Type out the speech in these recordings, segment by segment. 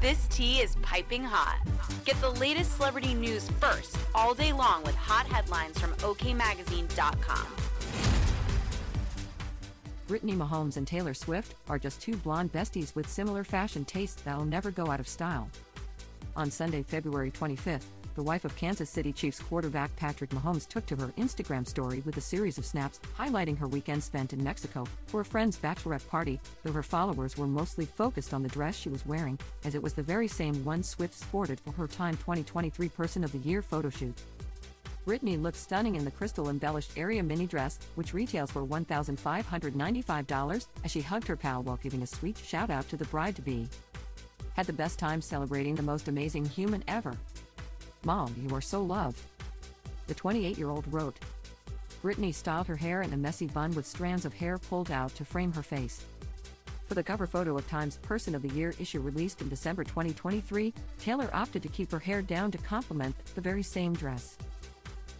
This tea is piping hot. Get the latest celebrity news first all day long with hot headlines from OKMagazine.com. Brittany Mahomes and Taylor Swift are just two blonde besties with similar fashion tastes that'll never go out of style. On Sunday, February 25th, the wife of Kansas City Chiefs quarterback Patrick Mahomes took to her Instagram story with a series of snaps highlighting her weekend spent in Mexico for a friend's bachelorette party, though her followers were mostly focused on the dress she was wearing, as it was the very same one Swift sported for her Time 2023 Person of the Year photo shoot. Brittany looked stunning in the crystal embellished area mini dress, which retails for $1,595, as she hugged her pal while giving a sweet shout out to the bride to be. Had the best time celebrating the most amazing human ever. Mom, you are so loved. The 28 year old wrote. Brittany styled her hair in a messy bun with strands of hair pulled out to frame her face. For the cover photo of Time's Person of the Year issue released in December 2023, Taylor opted to keep her hair down to complement the very same dress.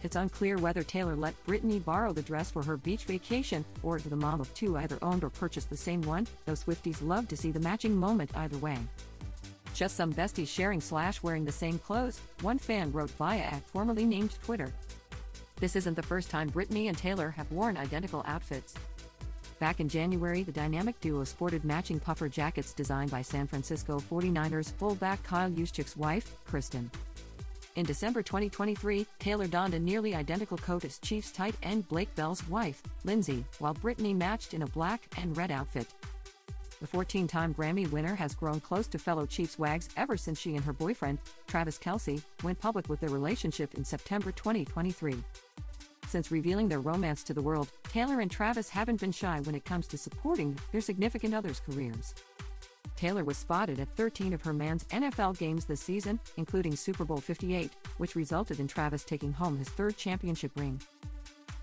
It's unclear whether Taylor let Brittany borrow the dress for her beach vacation or the mom of two either owned or purchased the same one, though Swifties love to see the matching moment either way. Just some besties sharing slash wearing the same clothes, one fan wrote via at formerly named Twitter. This isn't the first time Brittany and Taylor have worn identical outfits. Back in January, the dynamic duo sported matching puffer jackets designed by San Francisco 49ers fullback Kyle Juszczyk's wife, Kristen. In December 2023, Taylor donned a nearly identical coat as Chiefs tight end Blake Bell's wife, Lindsay, while Brittany matched in a black and red outfit. The 14 time Grammy winner has grown close to fellow Chiefs wags ever since she and her boyfriend, Travis Kelce, went public with their relationship in September 2023. Since revealing their romance to the world, Taylor and Travis haven't been shy when it comes to supporting their significant others' careers. Taylor was spotted at 13 of her man's NFL games this season, including Super Bowl 58, which resulted in Travis taking home his third championship ring.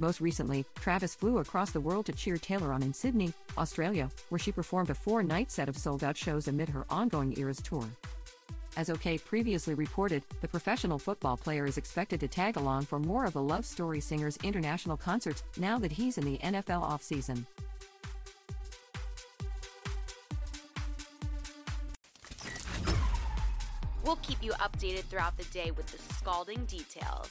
Most recently, Travis flew across the world to cheer Taylor on in Sydney, Australia, where she performed a four night set of sold out shows amid her ongoing Eras tour. As OK previously reported, the professional football player is expected to tag along for more of the Love Story Singers international concerts now that he's in the NFL offseason. We'll keep you updated throughout the day with the scalding details.